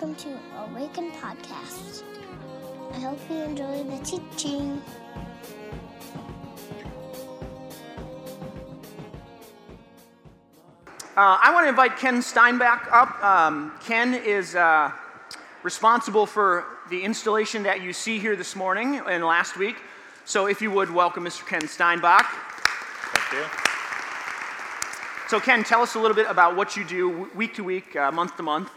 welcome to Awaken Podcast. I hope you enjoy the teaching. Uh, I want to invite Ken Steinbach up. Um, Ken is uh, responsible for the installation that you see here this morning and last week. So, if you would welcome Mr. Ken Steinbach. Thank you. So, Ken, tell us a little bit about what you do week to week, uh, month to month.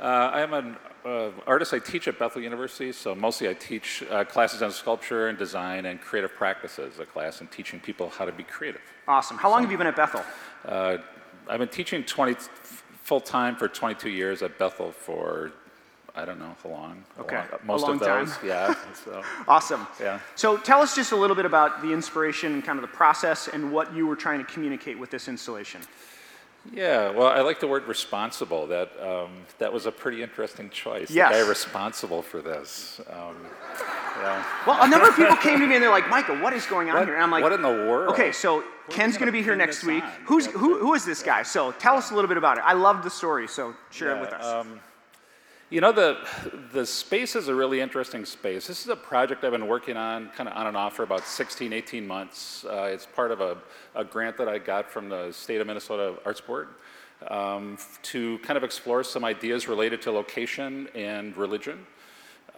Uh, I am an uh, artist. I teach at Bethel University, so mostly I teach uh, classes on sculpture and design and creative practices, a class in teaching people how to be creative. Awesome. How long have you been at Bethel? Uh, I've been teaching 20 full time for 22 years at Bethel for I don't know how long. Okay, long- most long of those, time. yeah. So. Awesome. Yeah. So, tell us just a little bit about the inspiration, and kind of the process, and what you were trying to communicate with this installation. Yeah, well, I like the word responsible. That um, that was a pretty interesting choice. Yes. The guy responsible for this. Um, yeah. Well, a number of people came to me and they're like, Micah, what is going on What- here? And I'm like, what in the world? Okay, so Ken's going to be here next week. on? Who's who? Who is this guy? So tell us a little bit about it. I love the story, so share it with us. um, you know, the, the space is a really interesting space. This is a project I've been working on kind of on and off for about 16, 18 months. Uh, it's part of a, a grant that I got from the state of Minnesota Arts Board um, to kind of explore some ideas related to location and religion.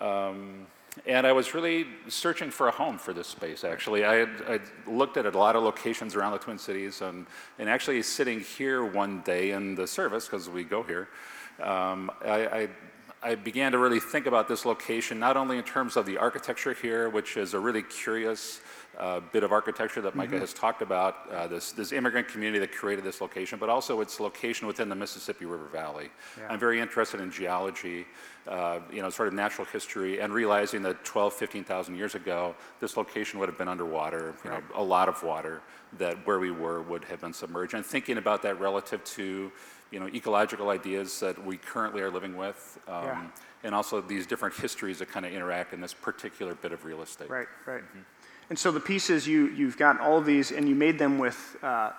Um, and I was really searching for a home for this space, actually. I had I'd looked at a lot of locations around the Twin Cities, and, and actually sitting here one day in the service, because we go here, um, I, I, I began to really think about this location, not only in terms of the architecture here, which is a really curious uh, bit of architecture that Micah has talked about, uh, this, this immigrant community that created this location, but also its location within the Mississippi River Valley. I'm very interested in geology, uh, you know, sort of natural history, and realizing that 12, 15,000 years ago, this location would have been underwater, you know, a lot of water, that where we were would have been submerged. And thinking about that relative to, you know, ecological ideas that we currently are living with, um, Yeah. and also these different histories that kind of interact in this particular bit of real estate. right, right. Mm-hmm. And so the pieces you you've got all of these, and you made them with uh,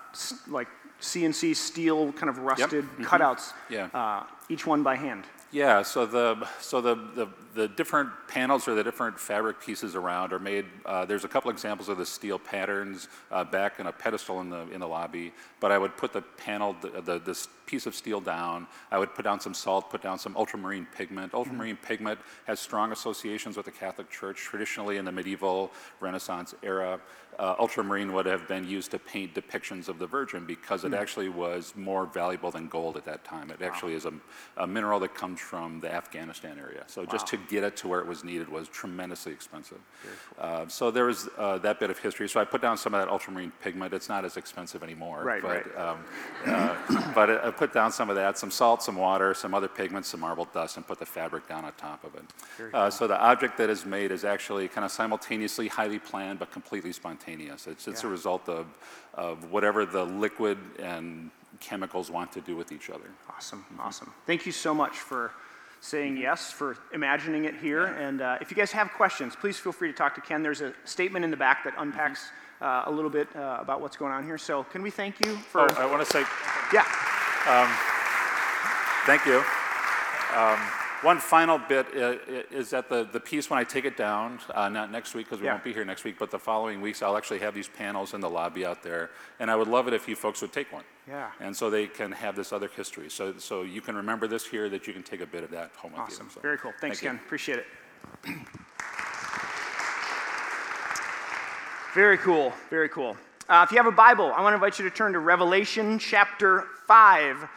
like CNC steel, kind of rusted cutouts. Yeah. Uh, each one by hand. Yeah, so the so the, the, the different panels or the different fabric pieces around are made. Uh, there's a couple examples of the steel patterns uh, back in a pedestal in the in the lobby. But I would put the panel, the, the this piece of steel down. I would put down some salt, put down some ultramarine pigment. Ultramarine pigment has strong associations with the Catholic Church. Traditionally, in the medieval Renaissance era, uh, ultramarine would have been used to paint depictions of the Virgin because it actually was more valuable than gold at that time. It actually is a, a mineral that comes from the Afghanistan area. So just to get it to where it was needed was tremendously expensive. Uh, so there was uh, that bit of history. So I put down some of that ultramarine pigment. It's not as expensive anymore. Right, but, right. Um, uh, but I put down some of that, some salt, some water, some other pigments, some marble dust, and put the fabric down on top of it. Uh, so the object that is made is actually kind of simultaneously highly planned but completely spontaneous. It's, it's a result of, of whatever the liquid and chemicals want to do with each other. Awesome, awesome. Thank you so much for saying yes, for imagining it here. And uh, if you guys have questions, please feel free to talk to Ken. There's a statement in the back that unpacks uh, a little bit uh, about what's going on here. So can we thank you for? Oh, I want to say yeah. Thank you. Um, one final bit uh, is that the, the piece, when I take it down, uh, not next week because we Yeah. won't be here next week, but the following weeks, I'll actually have these panels in the lobby out there. And I would love it if you folks would take one. Yeah. And so they can have this other history. So, so you can remember this here, that you can take a bit of that home with Awesome. you. So, Very cool. Thanks, thank you. Appreciate it. Very cool. Very cool. Uh, if you have a Bible, I want to invite you to turn to Revelation chapter 5,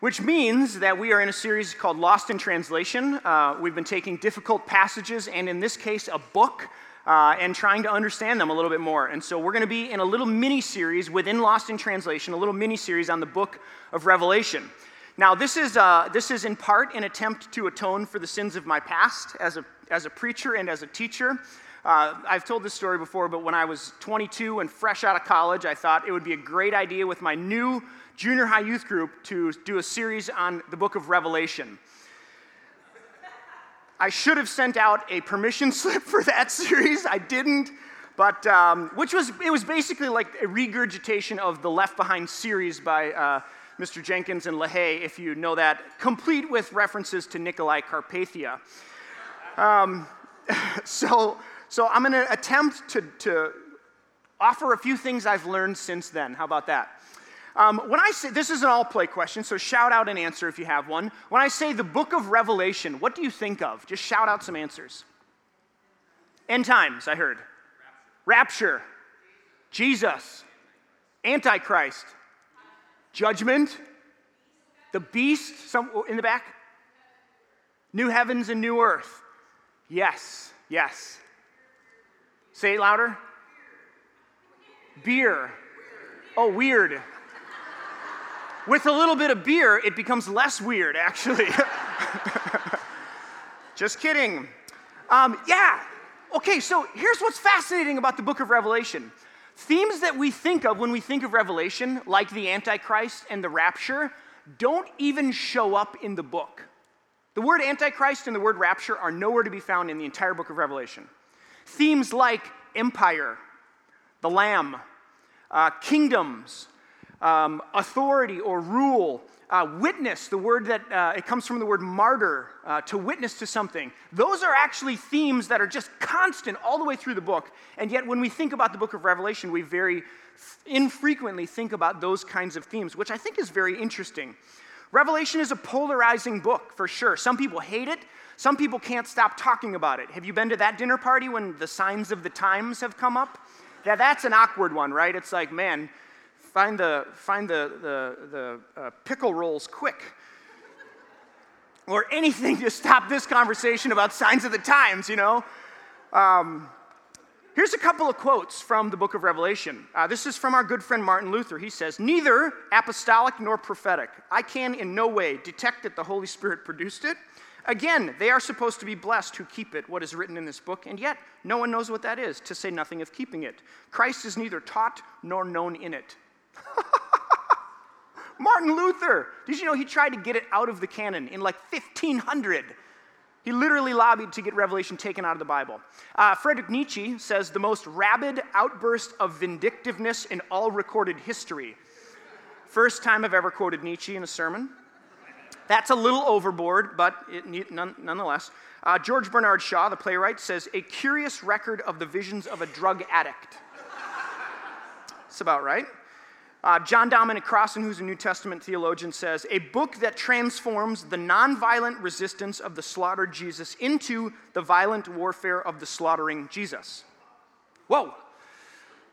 which means that we are in a series called Lost in Translation. Uh, we've been taking difficult passages, and in this case, a book. Uh, and trying to understand them a little bit more. And so we're going to be in a little mini series within Lost in Translation, a little mini series on the book of Revelation. Now, this is, uh, this is in part an attempt to atone for the sins of my past as a, as a preacher and as a teacher. Uh, I've told this story before, but when I was 22 and fresh out of college, I thought it would be a great idea with my new junior high youth group to do a series on the book of Revelation. I should have sent out a permission slip for that series. I didn't, but um, which was it was basically like a regurgitation of the Left Behind series by uh, Mr. Jenkins and LaHaye, if you know that, complete with references to Nicolae Carpathia. Um, so, so I'm going to attempt to, to offer a few things I've learned since then. How about that? Um, when I say, this is an all play question, so shout out an answer if you have one. When I say the book of Revelation, what do you think of? Just shout out some answers. End times, I heard. Rapture. Jesus. Antichrist. Judgment. The beast, some in the back. New heavens and new earth. Yes, yes. Say it louder. Beer. Oh, weird. With a little bit of beer, it becomes less weird, actually. Just kidding. Um, yeah. Okay, so here's what's fascinating about the book of Revelation. Themes that we think of when we think of Revelation, like the Antichrist and the rapture, don't even show up in the book. The word Antichrist and the word rapture are nowhere to be found in the entire book of Revelation. Themes like empire, the Lamb, uh, kingdoms, um, authority or rule, uh, witness, the word that uh, it comes from the word martyr, uh, to witness to something. Those are actually themes that are just constant all the way through the book. And yet, when we think about the book of Revelation, we very infrequently think about those kinds of themes, which I think is very interesting. Revelation is a polarizing book for sure. Some people hate it, some people can't stop talking about it. Have you been to that dinner party when the signs of the times have come up? Yeah, that's an awkward one, right? It's like, man, Find the, find the, the, the uh, pickle rolls quick. Or anything to stop this conversation about signs of the times, you know? Um, here's a couple of quotes from the book of Revelation. Uh, this is from our good friend Martin Luther. He says, Neither apostolic nor prophetic. I can in no way detect that the Holy Spirit produced it. Again, they are supposed to be blessed who keep it, what is written in this book, and yet no one knows what that is, to say nothing of keeping it. Christ is neither taught nor known in it. Martin Luther, did you know he tried to get it out of the canon in like 1500? He literally lobbied to get Revelation taken out of the Bible. Uh, Frederick Nietzsche says the most rabid outburst of vindictiveness in all recorded history. First time I've ever quoted Nietzsche in a sermon. That's a little overboard, but it, none, nonetheless. Uh, George Bernard Shaw, the playwright, says a curious record of the visions of a drug addict. That's about right. Uh, John Dominic Crossan, who's a New Testament theologian, says a book that transforms the nonviolent resistance of the slaughtered Jesus into the violent warfare of the slaughtering Jesus. Whoa.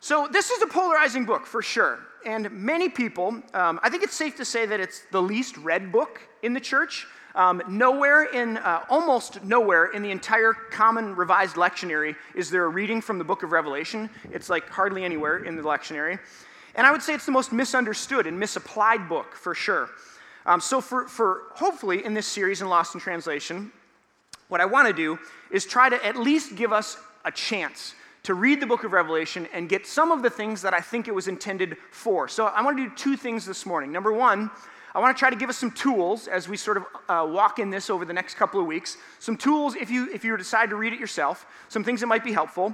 So, this is a polarizing book for sure. And many people, um, I think it's safe to say that it's the least read book in the church. Um, nowhere in, uh, almost nowhere in the entire Common Revised Lectionary is there a reading from the book of Revelation. It's like hardly anywhere in the lectionary. And I would say it's the most misunderstood and misapplied book for sure. Um, so, for, for hopefully in this series in Lost in Translation, what I want to do is try to at least give us a chance to read the book of Revelation and get some of the things that I think it was intended for. So, I want to do two things this morning. Number one, I want to try to give us some tools as we sort of uh, walk in this over the next couple of weeks. Some tools if you, if you decide to read it yourself, some things that might be helpful.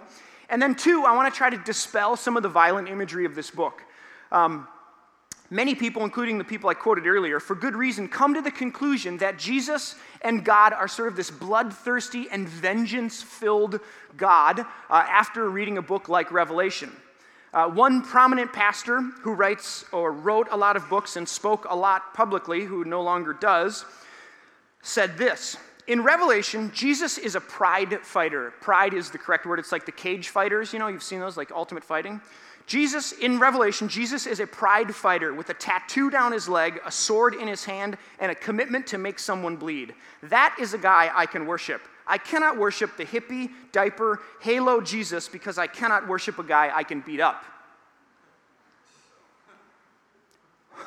And then, two, I want to try to dispel some of the violent imagery of this book. Um, many people, including the people I quoted earlier, for good reason, come to the conclusion that Jesus and God are sort of this bloodthirsty and vengeance filled God uh, after reading a book like Revelation. Uh, one prominent pastor who writes or wrote a lot of books and spoke a lot publicly, who no longer does, said this In Revelation, Jesus is a pride fighter. Pride is the correct word. It's like the cage fighters, you know, you've seen those, like ultimate fighting. Jesus, in Revelation, Jesus is a pride fighter with a tattoo down his leg, a sword in his hand, and a commitment to make someone bleed. That is a guy I can worship. I cannot worship the hippie, diaper, halo Jesus because I cannot worship a guy I can beat up.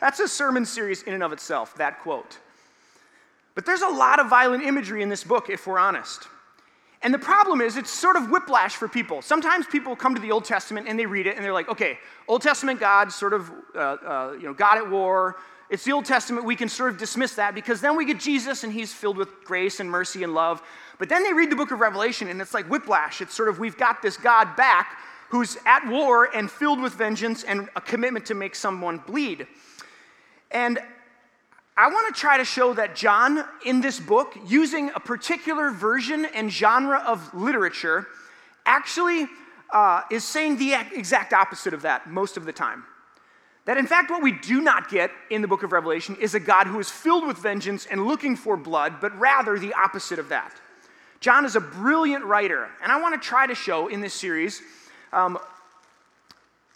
That's a sermon series in and of itself, that quote. But there's a lot of violent imagery in this book, if we're honest. And the problem is, it's sort of whiplash for people. Sometimes people come to the Old Testament and they read it and they're like, okay, Old Testament God, sort of, uh, uh, you know, God at war. It's the Old Testament. We can sort of dismiss that because then we get Jesus and he's filled with grace and mercy and love. But then they read the book of Revelation and it's like whiplash. It's sort of, we've got this God back who's at war and filled with vengeance and a commitment to make someone bleed. And I want to try to show that John, in this book, using a particular version and genre of literature, actually uh, is saying the exact opposite of that most of the time. That in fact, what we do not get in the book of Revelation is a God who is filled with vengeance and looking for blood, but rather the opposite of that. John is a brilliant writer, and I want to try to show in this series um,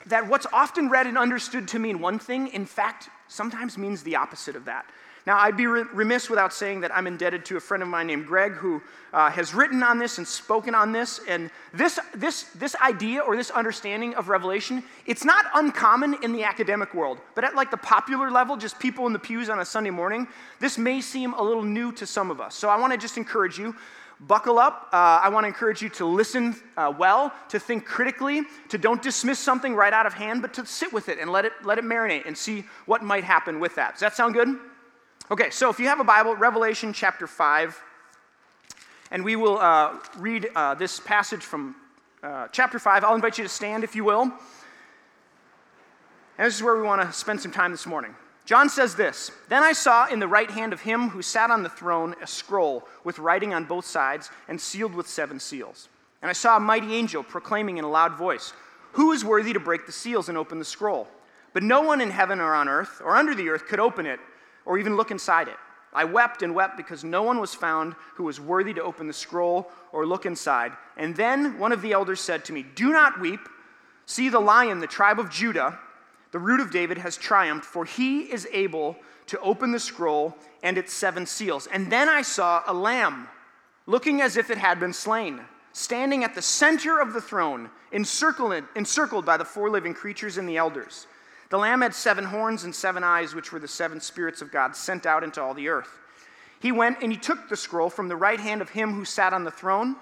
that what's often read and understood to mean one thing, in fact, sometimes means the opposite of that. Now, I'd be remiss without saying that I'm indebted to a friend of mine named Greg who uh, has written on this and spoken on this. And this, this, this idea or this understanding of Revelation, it's not uncommon in the academic world, but at like the popular level, just people in the pews on a Sunday morning, this may seem a little new to some of us. So I want to just encourage you buckle up. Uh, I want to encourage you to listen uh, well, to think critically, to don't dismiss something right out of hand, but to sit with it and let it, let it marinate and see what might happen with that. Does that sound good? Okay, so if you have a Bible, Revelation chapter 5, and we will uh, read uh, this passage from uh, chapter 5. I'll invite you to stand, if you will. And this is where we want to spend some time this morning. John says this Then I saw in the right hand of him who sat on the throne a scroll with writing on both sides and sealed with seven seals. And I saw a mighty angel proclaiming in a loud voice, Who is worthy to break the seals and open the scroll? But no one in heaven or on earth or under the earth could open it or even look inside it. I wept and wept because no one was found who was worthy to open the scroll or look inside. And then one of the elders said to me, Do not weep. See, the lion, the tribe of Judah, the root of David, has triumphed, for he is able to open the scroll and its seven seals. And then I saw a lamb, looking as if it had been slain, standing at the center of the throne, encircled, encircled by the four living creatures and the elders. The Lamb had seven horns and seven eyes, which were the seven spirits of God sent out into all the earth. He went and he took the scroll from the right hand of him who sat on the throne.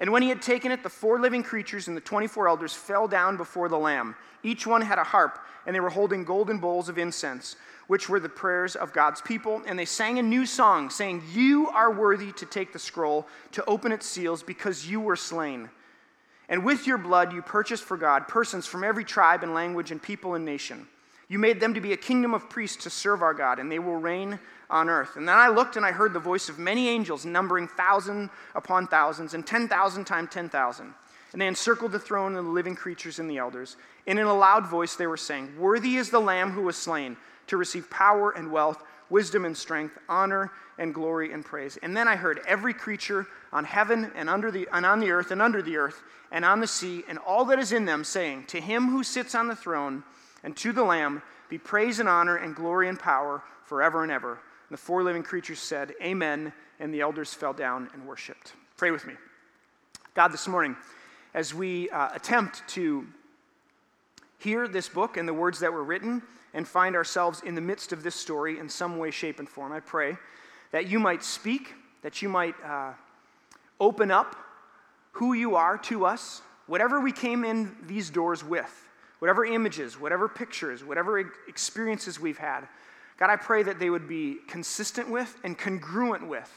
And when he had taken it, the four living creatures and the 24 elders fell down before the Lamb. Each one had a harp, and they were holding golden bowls of incense, which were the prayers of God's people. And they sang a new song, saying, You are worthy to take the scroll, to open its seals, because you were slain and with your blood you purchased for God persons from every tribe and language and people and nation. You made them to be a kingdom of priests to serve our God, and they will reign on earth. And then I looked and I heard the voice of many angels, numbering thousand upon thousands, and 10,000 times 10,000. And they encircled the throne and the living creatures and the elders. And in a loud voice they were saying, Worthy is the Lamb who was slain to receive power and wealth, wisdom and strength, honor and glory and praise. And then I heard every creature on heaven and, under the, and on the earth and under the earth and on the sea and all that is in them, saying, To him who sits on the throne and to the Lamb be praise and honor and glory and power forever and ever. And the four living creatures said, Amen. And the elders fell down and worshiped. Pray with me. God, this morning, as we uh, attempt to hear this book and the words that were written and find ourselves in the midst of this story in some way, shape, and form, I pray that you might speak, that you might uh, open up who you are to us, whatever we came in these doors with, whatever images, whatever pictures, whatever experiences we've had. God, I pray that they would be consistent with and congruent with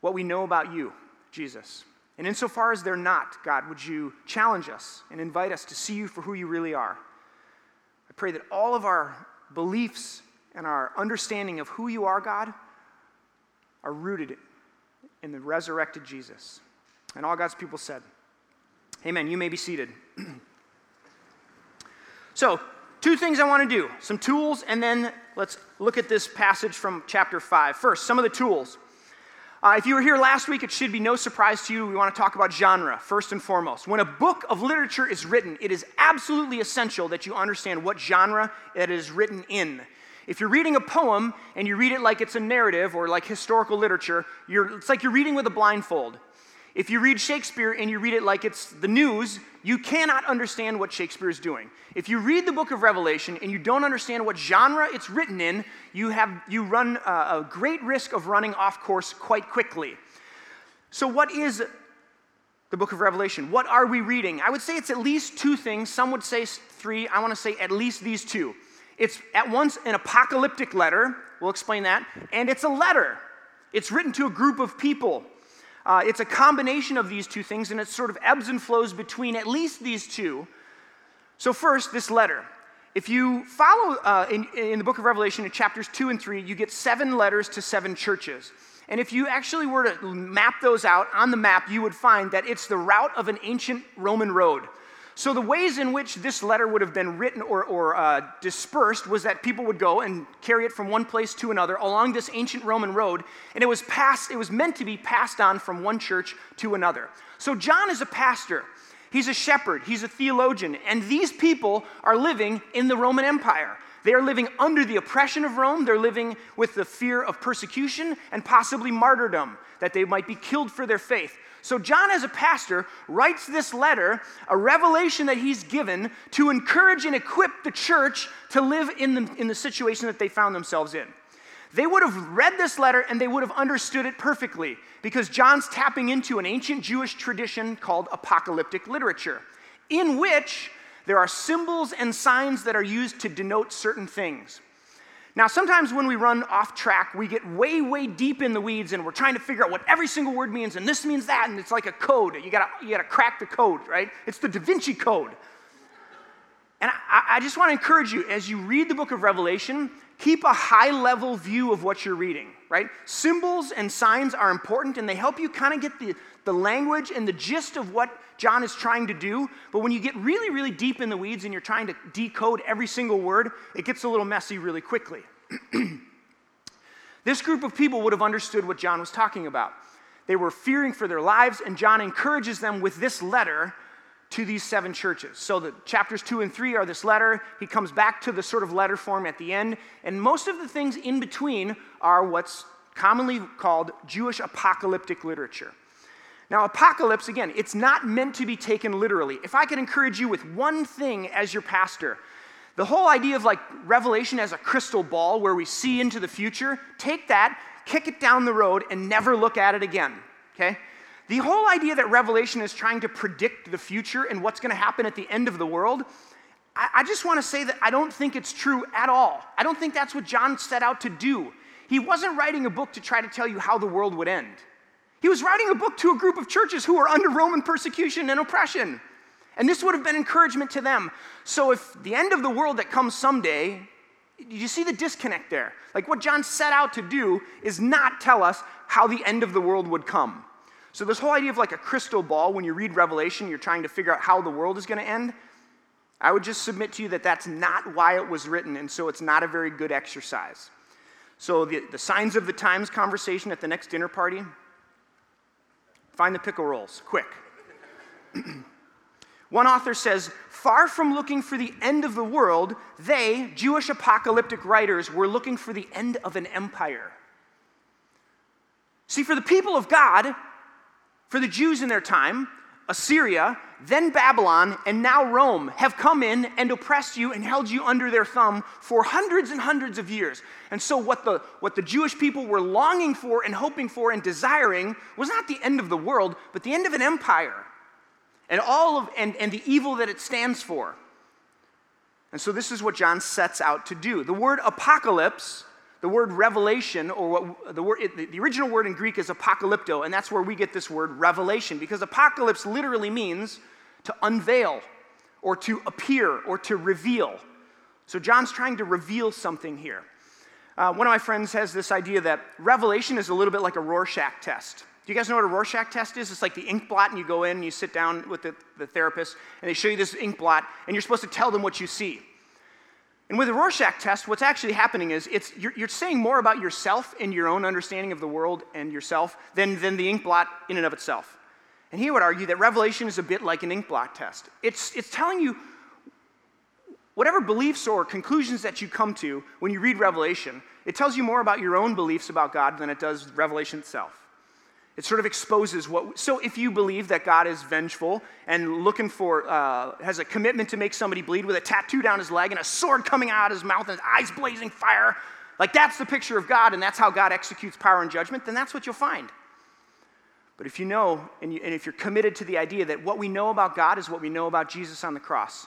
what we know about you, Jesus. And insofar as they're not, God, would you challenge us and invite us to see you for who you really are? I pray that all of our beliefs and our understanding of who you are, God, are rooted in the resurrected Jesus. And all God's people said, Amen. You may be seated. so, two things I want to do some tools, and then let's look at this passage from chapter 5. First, some of the tools. Uh, if you were here last week, it should be no surprise to you. We want to talk about genre first and foremost. When a book of literature is written, it is absolutely essential that you understand what genre it is written in. If you're reading a poem and you read it like it's a narrative or like historical literature, it's like you're reading with a blindfold. If you read Shakespeare and you read it like it's the news, you cannot understand what Shakespeare is doing. If you read the book of Revelation and you don't understand what genre it's written in, you, have, you run a, a great risk of running off course quite quickly. So, what is the book of Revelation? What are we reading? I would say it's at least two things. Some would say three. I want to say at least these two. It's at once an apocalyptic letter, we'll explain that, and it's a letter. It's written to a group of people. Uh, it's a combination of these two things, and it sort of ebbs and flows between at least these two. So, first, this letter. If you follow uh, in, in the book of Revelation in chapters 2 and 3, you get seven letters to seven churches. And if you actually were to map those out on the map, you would find that it's the route of an ancient Roman road. So, the ways in which this letter would have been written or, or uh, dispersed was that people would go and carry it from one place to another along this ancient Roman road, and it was passed, it was meant to be passed on from one church to another. So, John is a pastor, he's a shepherd, he's a theologian, and these people are living in the Roman Empire. They are living under the oppression of Rome. They're living with the fear of persecution and possibly martyrdom, that they might be killed for their faith. So, John, as a pastor, writes this letter, a revelation that he's given to encourage and equip the church to live in the, in the situation that they found themselves in. They would have read this letter and they would have understood it perfectly because John's tapping into an ancient Jewish tradition called apocalyptic literature, in which there are symbols and signs that are used to denote certain things. Now, sometimes when we run off track, we get way, way deep in the weeds and we're trying to figure out what every single word means, and this means that, and it's like a code. You gotta, you gotta crack the code, right? It's the Da Vinci Code. And I, I just want to encourage you as you read the book of Revelation, keep a high level view of what you're reading, right? Symbols and signs are important and they help you kind of get the, the language and the gist of what John is trying to do. But when you get really, really deep in the weeds and you're trying to decode every single word, it gets a little messy really quickly. this group of people would have understood what John was talking about. They were fearing for their lives, and John encourages them with this letter to these seven churches. So the chapters two and three are this letter. He comes back to the sort of letter form at the end, and most of the things in between are what's commonly called Jewish apocalyptic literature. Now, apocalypse, again, it's not meant to be taken literally. If I could encourage you with one thing as your pastor, the whole idea of like Revelation as a crystal ball where we see into the future, take that, kick it down the road, and never look at it again, okay? The whole idea that Revelation is trying to predict the future and what's going to happen at the end of the world, I, I just want to say that I don't think it's true at all. I don't think that's what John set out to do. He wasn't writing a book to try to tell you how the world would end. He was writing a book to a group of churches who were under Roman persecution and oppression. And this would have been encouragement to them. So, if the end of the world that comes someday, you see the disconnect there? Like, what John set out to do is not tell us how the end of the world would come. So, this whole idea of like a crystal ball, when you read Revelation, you're trying to figure out how the world is going to end. I would just submit to you that that's not why it was written, and so it's not a very good exercise. So, the, the signs of the times conversation at the next dinner party, Find the pickle rolls, quick. One author says, far from looking for the end of the world, they, Jewish apocalyptic writers, were looking for the end of an empire. See, for the people of God, for the Jews in their time, Assyria, then Babylon, and now Rome have come in and oppressed you and held you under their thumb for hundreds and hundreds of years. And so, what the, what the Jewish people were longing for and hoping for and desiring was not the end of the world, but the end of an empire and all of and, and the evil that it stands for. And so, this is what John sets out to do. The word apocalypse the word revelation, or what the, word, the original word in Greek is apocalypto, and that's where we get this word revelation, because apocalypse literally means to unveil, or to appear, or to reveal. So John's trying to reveal something here. Uh, one of my friends has this idea that revelation is a little bit like a Rorschach test. Do you guys know what a Rorschach test is? It's like the ink blot, and you go in and you sit down with the, the therapist, and they show you this ink blot, and you're supposed to tell them what you see. And with the Rorschach test, what's actually happening is it's, you're, you're, saying more about yourself and your own understanding of the world and yourself than, than the ink blot in and of itself. And he would argue that Revelation is a bit like an ink blot test. It's, it's telling you whatever beliefs or conclusions that you come to when you read Revelation, it tells you more about your own beliefs about God than it does Revelation itself. It sort of exposes what. So, if you believe that God is vengeful and looking for, uh, has a commitment to make somebody bleed with a tattoo down his leg and a sword coming out of his mouth and his eyes blazing fire, like that's the picture of God and that's how God executes power and judgment, then that's what you'll find. But if you know, and, you, and if you're committed to the idea that what we know about God is what we know about Jesus on the cross,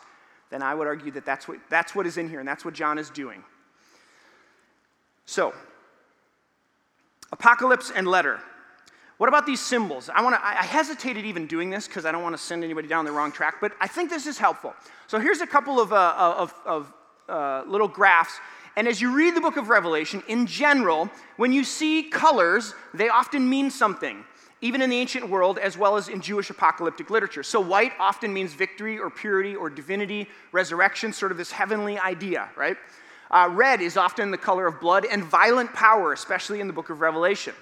then I would argue that that's what, that's what is in here and that's what John is doing. So, apocalypse and letter. What about these symbols? I, wanna, I hesitated even doing this because I don't want to send anybody down the wrong track, but I think this is helpful. So here's a couple of, uh, of, of uh, little graphs. And as you read the book of Revelation, in general, when you see colors, they often mean something, even in the ancient world as well as in Jewish apocalyptic literature. So white often means victory or purity or divinity, resurrection, sort of this heavenly idea, right? Uh, red is often the color of blood and violent power, especially in the book of Revelation.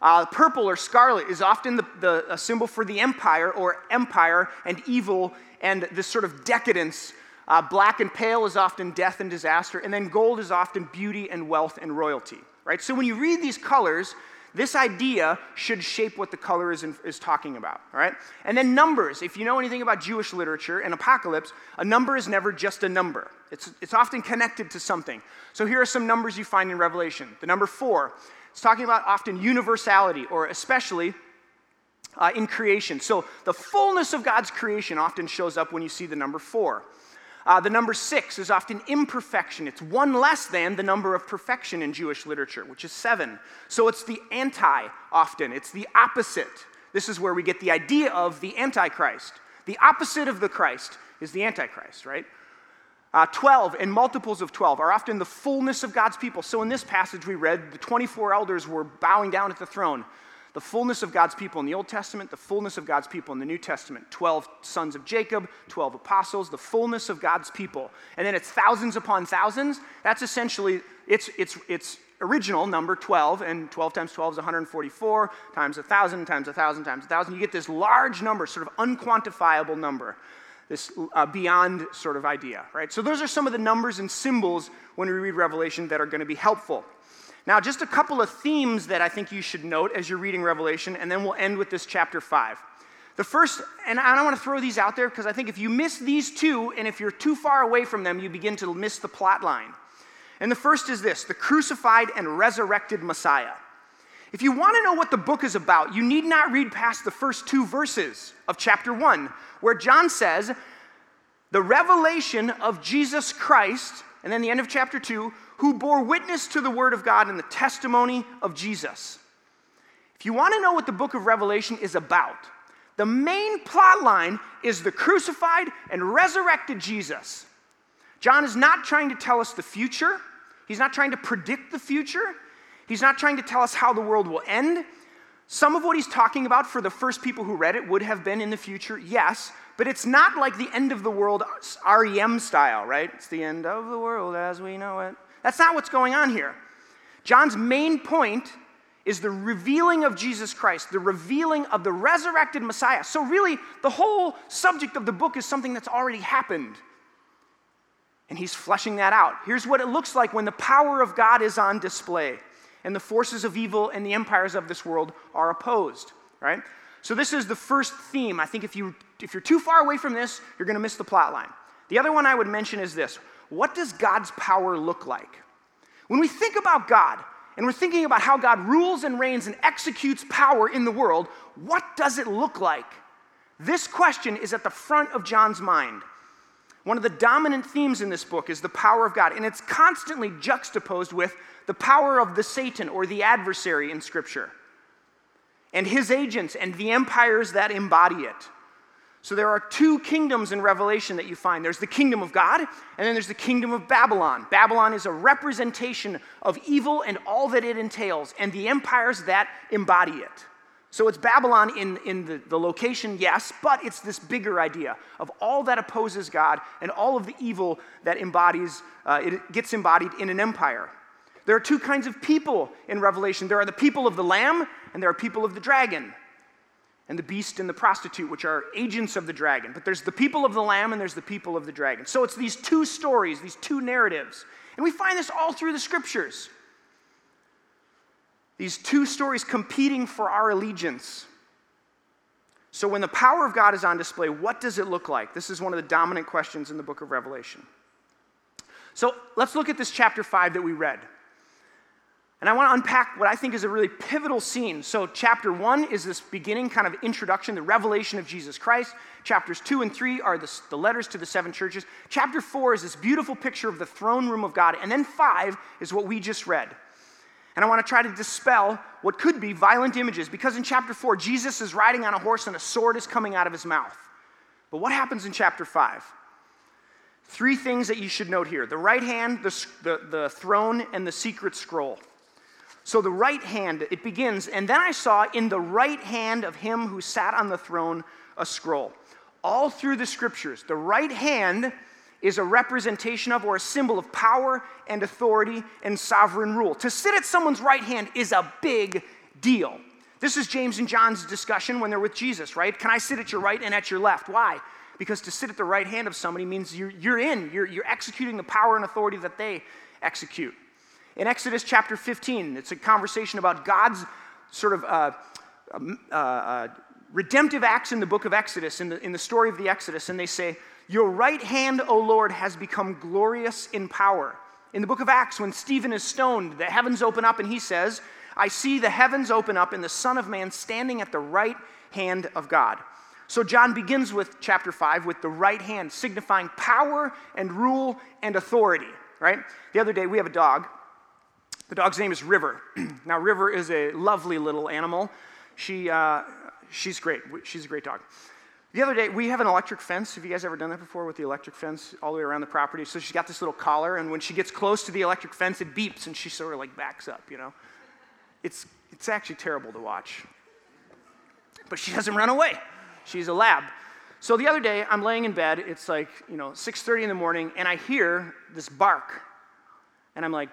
Uh, purple or scarlet is often the, the symbol for the empire or empire and evil and this sort of decadence. Uh, black and pale is often death and disaster. And then gold is often beauty and wealth and royalty, right? So when you read these colors, this idea should shape what the color is, in, is talking about, right? And then numbers. If you know anything about Jewish literature and apocalypse, a number is never just a number. It's, it's often connected to something. So here are some numbers you find in Revelation. The number four it's talking about often universality, or especially uh, in creation. So the fullness of God's creation often shows up when you see the number four. Uh, the number six is often imperfection. It's one less than the number of perfection in Jewish literature, which is seven. So it's the anti often, it's the opposite. This is where we get the idea of the Antichrist. The opposite of the Christ is the Antichrist, right? Uh, 12 and multiples of 12 are often the fullness of God's people. So in this passage we read, the 24 elders were bowing down at the throne. The fullness of God's people in the Old Testament, the fullness of God's people in the New Testament. 12 sons of Jacob, 12 apostles, the fullness of God's people. And then it's thousands upon thousands. That's essentially its, its, its original number, 12, and 12 times 12 is 144, times 1,000, times 1,000, times 1,000. You get this large number, sort of unquantifiable number this uh, beyond sort of idea, right? So those are some of the numbers and symbols when we read Revelation that are going to be helpful. Now, just a couple of themes that I think you should note as you're reading Revelation, and then we'll end with this chapter 5. The first, and I don't want to throw these out there because I think if you miss these two, and if you're too far away from them, you begin to miss the plot line. And the first is this the crucified and resurrected Messiah. If you want to know what the book is about, you need not read past the first two verses of chapter 1, where John says, The revelation of Jesus Christ, and then the end of chapter 2, who bore witness to the word of God and the testimony of Jesus. If you want to know what the book of Revelation is about, the main plot line is the crucified and resurrected Jesus. John is not trying to tell us the future, he's not trying to predict the future. He's not trying to tell us how the world will end. Some of what he's talking about for the first people who read it would have been in the future, yes, but it's not like the end of the world REM style, right? It's the end of the world as we know it. That's not what's going on here. John's main point is the revealing of Jesus Christ, the revealing of the resurrected Messiah. So, really, the whole subject of the book is something that's already happened. And he's fleshing that out. Here's what it looks like when the power of God is on display and the forces of evil and the empires of this world are opposed, right? So this is the first theme. I think if you if you're too far away from this, you're going to miss the plot line. The other one I would mention is this. What does God's power look like? When we think about God and we're thinking about how God rules and reigns and executes power in the world, what does it look like? This question is at the front of John's mind. One of the dominant themes in this book is the power of God, and it's constantly juxtaposed with the power of the Satan or the adversary in Scripture, and his agents and the empires that embody it. So there are two kingdoms in Revelation that you find there's the kingdom of God, and then there's the kingdom of Babylon. Babylon is a representation of evil and all that it entails, and the empires that embody it. So it's Babylon in, in the, the location, yes, but it's this bigger idea of all that opposes God and all of the evil that embodies, uh, it gets embodied in an empire. There are two kinds of people in Revelation there are the people of the Lamb, and there are people of the dragon, and the beast and the prostitute, which are agents of the dragon. But there's the people of the Lamb, and there's the people of the dragon. So it's these two stories, these two narratives. And we find this all through the scriptures. These two stories competing for our allegiance. So, when the power of God is on display, what does it look like? This is one of the dominant questions in the book of Revelation. So, let's look at this chapter 5 that we read. And I want to unpack what I think is a really pivotal scene. So, chapter one is this beginning kind of introduction, the revelation of Jesus Christ. Chapters two and three are the, the, letters to the seven churches. Chapter four is this beautiful picture of the throne room of God. And then five is what we just read. And I want to try to dispel what could be violent images because in chapter 4, Jesus is riding on a horse and a sword is coming out of his mouth. But what happens in chapter 5? Three things that you should note here the right hand, the, the, the throne, and the secret scroll. So the right hand, it begins, and then I saw in the right hand of him who sat on the throne a scroll. All through the scriptures, the right hand is a representation of or a symbol of power and authority and sovereign rule. To sit at someone's right hand is a big deal. This is James and John's discussion when they're with Jesus, right? Can I sit at your right and at your left? Why? Because to sit at the right hand of somebody means you're, you're in, you're, you're executing the power and authority that they execute. In Exodus chapter 15, it's a conversation about God's sort of uh, um, uh, uh, redemptive acts in the book of Exodus, in the, in the story of the Exodus, and they say, Your right hand, O Lord, has become glorious in power. In the book of Acts, when Stephen is stoned, the heavens open up, and he says, I see the heavens open up and the Son of Man standing at the right hand of God. So John begins with chapter 5 with the right hand, signifying power and rule and authority, right? The other day, we have a dog, the dog's name is River. now, River is a lovely little animal. She, uh, she's great. She's a great dog. The other day, we have an electric fence. Have you guys ever done that before with the electric fence all the way around the property? So she's got this little collar, and when she gets close to the electric fence, it beeps, and she sort of like backs up, you know? It's, it's actually terrible to watch. But she doesn't run away. She's a lab. So the other day, I'm laying in bed. It's like, you know, 6.30 in the morning, and I hear this bark. And I'm like,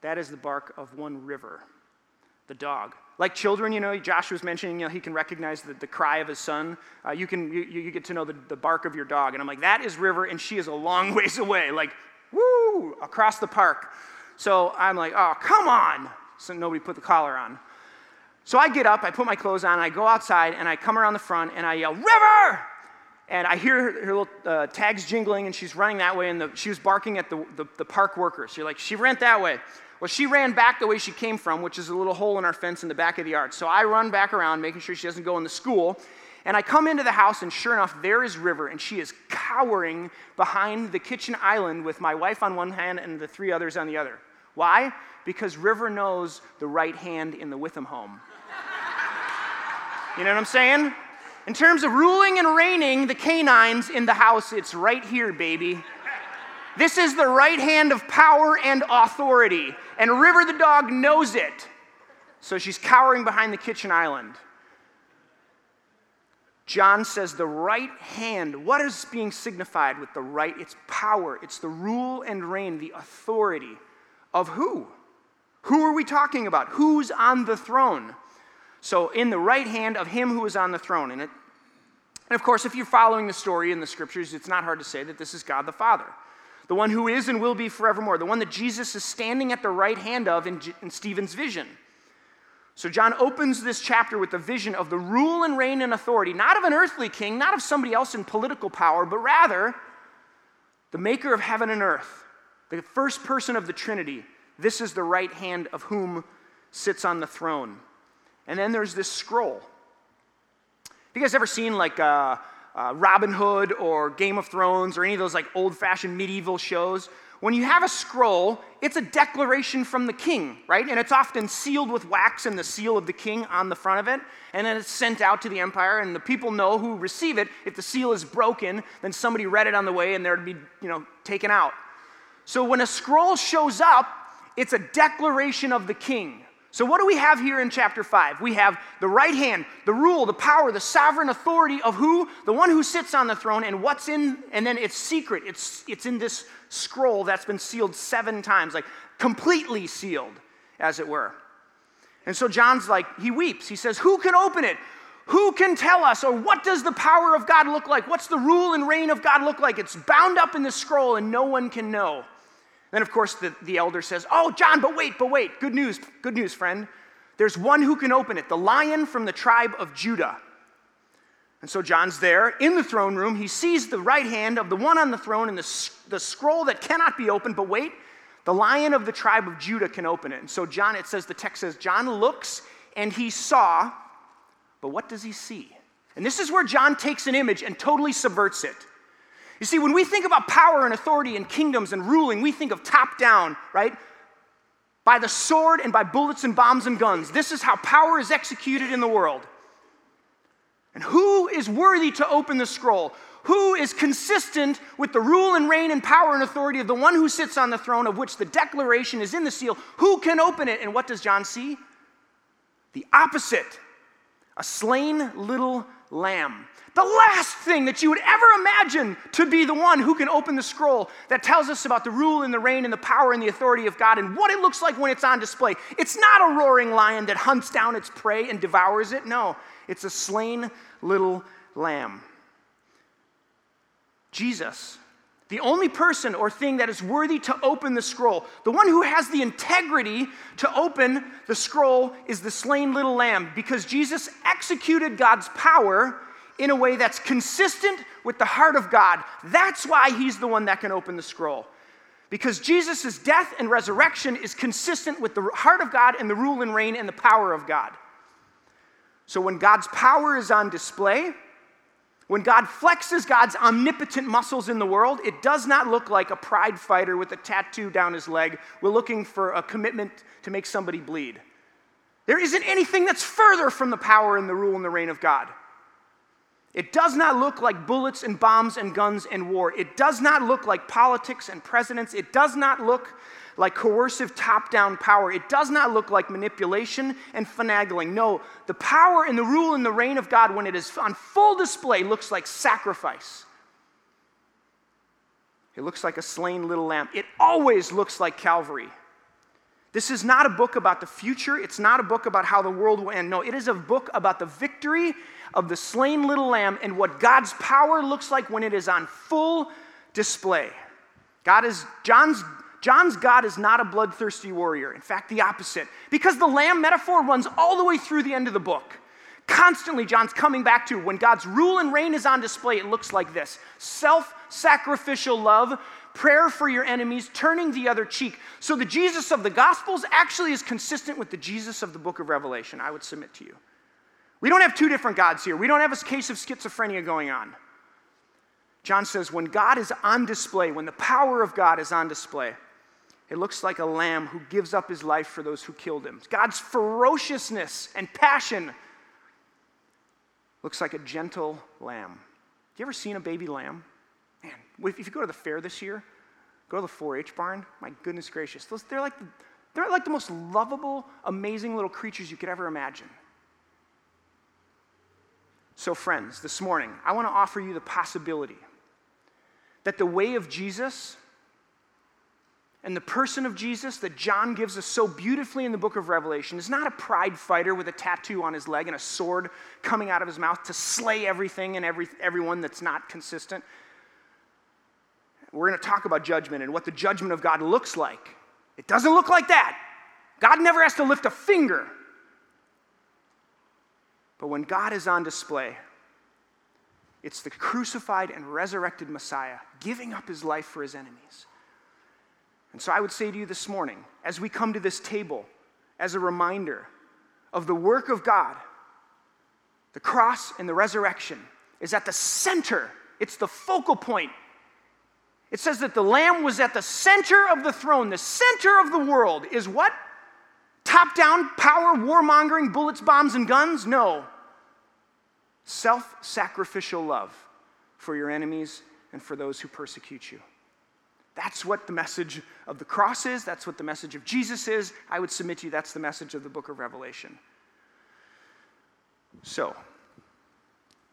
that is the bark of one river, the dog. Like children, you know, Josh was mentioning, you know, he can recognize the, the cry of his son. Uh, you can, you, you get to know the, the bark of your dog. And I'm like, that is River, and she is a long ways away, like, woo, across the park. So I'm like, oh, come on. So nobody put the collar on. So I get up, I put my clothes on, I go outside, and I come around the front, and I yell, River! And I hear her, her little uh, tags jingling, and she's running that way, and the, she was barking at the, the, the park workers. You're like, she ran that way. Well, she ran back the way she came from, which is a little hole in our fence in the back of the yard. So I run back around, making sure she doesn't go in the school. And I come into the house, and sure enough, there is River, and she is cowering behind the kitchen island with my wife on one hand and the three others on the other. Why? Because River knows the right hand in the Witham home. you know what I'm saying? In terms of ruling and reigning the canines in the house, it's right here, baby. This is the right hand of power and authority. And River the dog knows it. So she's cowering behind the kitchen island. John says the right hand, what is being signified with the right? It's power, it's the rule and reign, the authority of who? Who are we talking about? Who's on the throne? So, in the right hand of him who is on the throne. And, it, and of course, if you're following the story in the scriptures, it's not hard to say that this is God the Father the one who is and will be forevermore, the one that Jesus is standing at the right hand of in, in Stephen's vision. So, John opens this chapter with the vision of the rule and reign and authority, not of an earthly king, not of somebody else in political power, but rather the maker of heaven and earth, the first person of the Trinity. This is the right hand of whom sits on the throne. And then there's this scroll. Have you guys ever seen like uh, uh, Robin Hood or Game of Thrones or any of those like old fashioned medieval shows, when you have a scroll, it's a declaration from the king, right? And it's often sealed with wax and the seal of the king on the front of it. And then it's sent out to the empire, and the people know who receive it. If the seal is broken, then somebody read it on the way and they're to be, you know, taken out. So when a scroll shows up, it's a declaration of the king. So, what do we have here in chapter 5? We have the right hand, the rule, the power, the sovereign authority of who? The one who sits on the throne, and what's in, and then it's secret. It's, it's in this scroll that's been sealed seven times, like completely sealed, as it were. And so John's like, he weeps. He says, Who can open it? Who can tell us? Or what does the power of God look like? What's the rule and reign of God look like? It's bound up in the scroll, and no one can know. Then, of course, the, the elder says, Oh, John, but wait, but wait. Good news, good news, friend. There's one who can open it, the lion from the tribe of Judah. And so John's there in the throne room. He sees the right hand of the one on the throne and the, the scroll that cannot be opened. But wait, the lion of the tribe of Judah can open it. And so John, it says, the text says, John looks and he saw, but what does he see? And this is where John takes an image and totally subverts it. You see, when we think about power and authority and kingdoms and ruling, we think of top down, right? by the sword and by bullets and bombs and guns. This is how power is executed in the world. And who is worthy to open the scroll? Who is consistent with the rule and reign and power and authority of the one who sits on the throne, of which the declaration is in the seal? Who can open it? And what does John see? The opposite a slain little lamb. The last thing that you would ever imagine to be the one who can open the scroll that tells us about the rule and the reign and the power and the authority of God and what it looks like when it's on display. It's not a roaring lion that hunts down its prey and devours it. No, it's a slain little lamb. Jesus, the only person or thing that is worthy to open the scroll, the one who has the integrity to open the scroll is the slain little lamb because Jesus executed God's power in a way that's consistent with the heart of God. That's why he's the one that can open the scroll. Because Jesus' death and resurrection is consistent with the heart of God and the rule and reign and the power of God. So when God's power is on display, when God flexes God's omnipotent muscles in the world, it does not look like a pride fighter with a tattoo down his leg. We're looking for a commitment to make somebody bleed. There isn't anything that's further from the power and the rule and the reign of God. It does not look like bullets and bombs and guns and war. It does not look like politics and presidents. It does not look like coercive top down power. It does not look like manipulation and finagling. No, the power and the rule and the reign of God, when it is on full display, looks like sacrifice. It looks like a slain little lamb. It always looks like Calvary. This is not a book about the future. It's not a book about how the world will end. No, it is a book about the victory of the slain little lamb and what God's power looks like when it is on full display. God is, John's John's God is not a bloodthirsty warrior. In fact, the opposite. Because the lamb metaphor runs all the way through the end of the book. Constantly, John's coming back to when God's rule and reign is on display, it looks like this self sacrificial love, prayer for your enemies, turning the other cheek. So, the Jesus of the Gospels actually is consistent with the Jesus of the book of Revelation, I would submit to you. We don't have two different gods here. We don't have a case of schizophrenia going on. John says, when God is on display, when the power of God is on display, it looks like a lamb who gives up his life for those who killed him. God's ferociousness and passion looks like a gentle lamb. Have you ever seen a baby lamb? Man, if you go to the fair this year, go to the 4 H barn, my goodness gracious, those, they're, like the, they're like the most lovable, amazing little creatures you could ever imagine. So, friends, this morning, I want to offer you the possibility that the way of Jesus and the person of Jesus that John gives us so beautifully in the book of Revelation is not a pride fighter with a tattoo on his leg and a sword coming out of his mouth to slay everything and every, everyone that's not consistent. We're going to talk about judgment and what the judgment of God looks like. It doesn't look like that. God never has to lift a finger. But when God is on display, it's the crucified and resurrected Messiah giving up his life for his enemies. And so I would say to you this morning, as we come to this table, as a reminder of the work of God, the cross and the resurrection is at the center, it's the focal point. It says that the Lamb was at the center of the throne. The center of the world is what? Top down power, warmongering, bullets, bombs, and guns? No. Self sacrificial love for your enemies and for those who persecute you. That's what the message of the cross is. That's what the message of Jesus is. I would submit to you that's the message of the book of Revelation. So,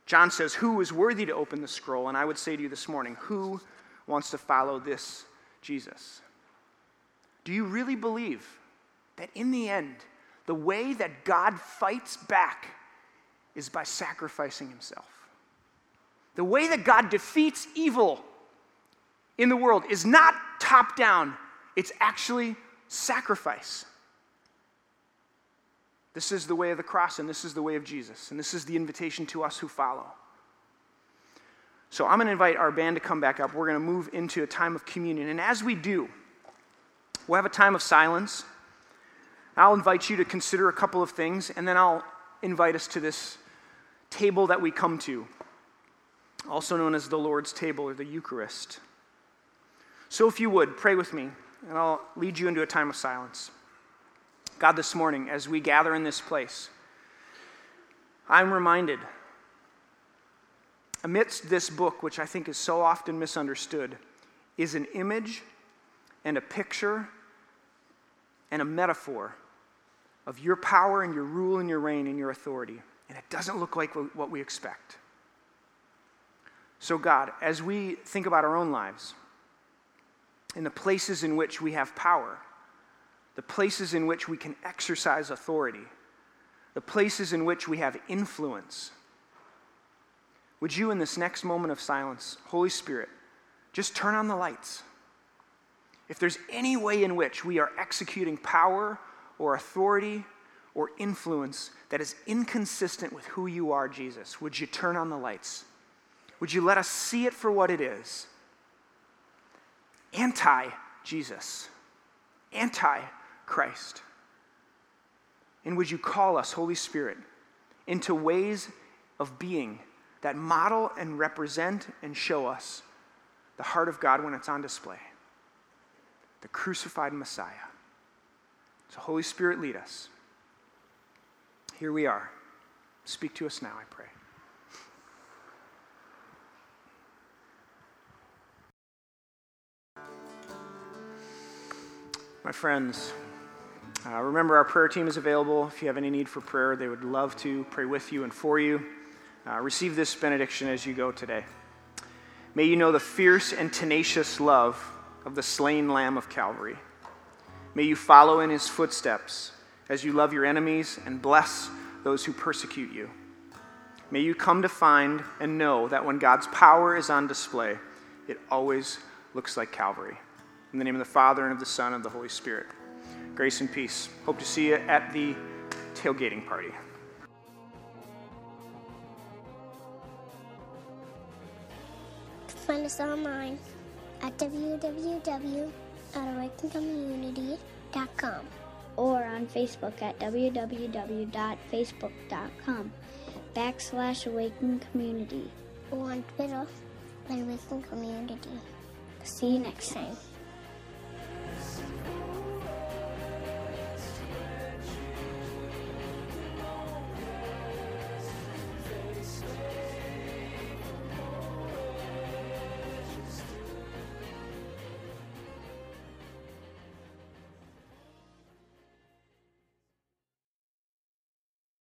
John says, Who is worthy to open the scroll? And I would say to you this morning, Who wants to follow this Jesus? Do you really believe that in the end, the way that God fights back is by sacrificing himself? The way that God defeats evil in the world is not top down, it's actually sacrifice. This is the way of the cross, and this is the way of Jesus, and this is the invitation to us who follow. So I'm going to invite our band to come back up. We're going to move into a time of communion. And as we do, we'll have a time of silence. I'll invite you to consider a couple of things, and then I'll invite us to this table that we come to, also known as the Lord's table or the Eucharist. So, if you would, pray with me, and I'll lead you into a time of silence. God, this morning, as we gather in this place, I'm reminded, amidst this book, which I think is so often misunderstood, is an image and a picture and a metaphor of your power and your rule and your reign and your authority. And it doesn't look like what we expect. So, God, as we think about our own lives, in the places in which we have power, the places in which we can exercise authority, the places in which we have influence. Would you, in this next moment of silence, Holy Spirit, just turn on the lights? If there's any way in which we are executing power or authority or influence that is inconsistent with who you are, Jesus, would you turn on the lights? Would you let us see it for what it is? Anti Jesus, anti Christ. And would you call us, Holy Spirit, into ways of being that model and represent and show us the heart of God when it's on display? The crucified Messiah. So, Holy Spirit, lead us. Here we are. Speak to us now, I pray. My friends, uh, remember, our prayer team is available. If you have any need for prayer, they would love to pray with you and for you. Uh, receive this benediction as you go today. May you know the fierce and tenacious love of the slain Lamb of Calvary. May you follow in his footsteps as you love your enemies and bless those who persecute you. May you come to find and know that when God's power is on display, it always looks like Calvary. In the name of the Father, and of the Son, and of the Holy Spirit. Grace and peace. Hope to see you at the tailgating party. Find us online at www.awakencommunity.com or on Facebook at www.facebook.com backslash awaken community or on Twitter at Awaken Community. See you next time. Yes.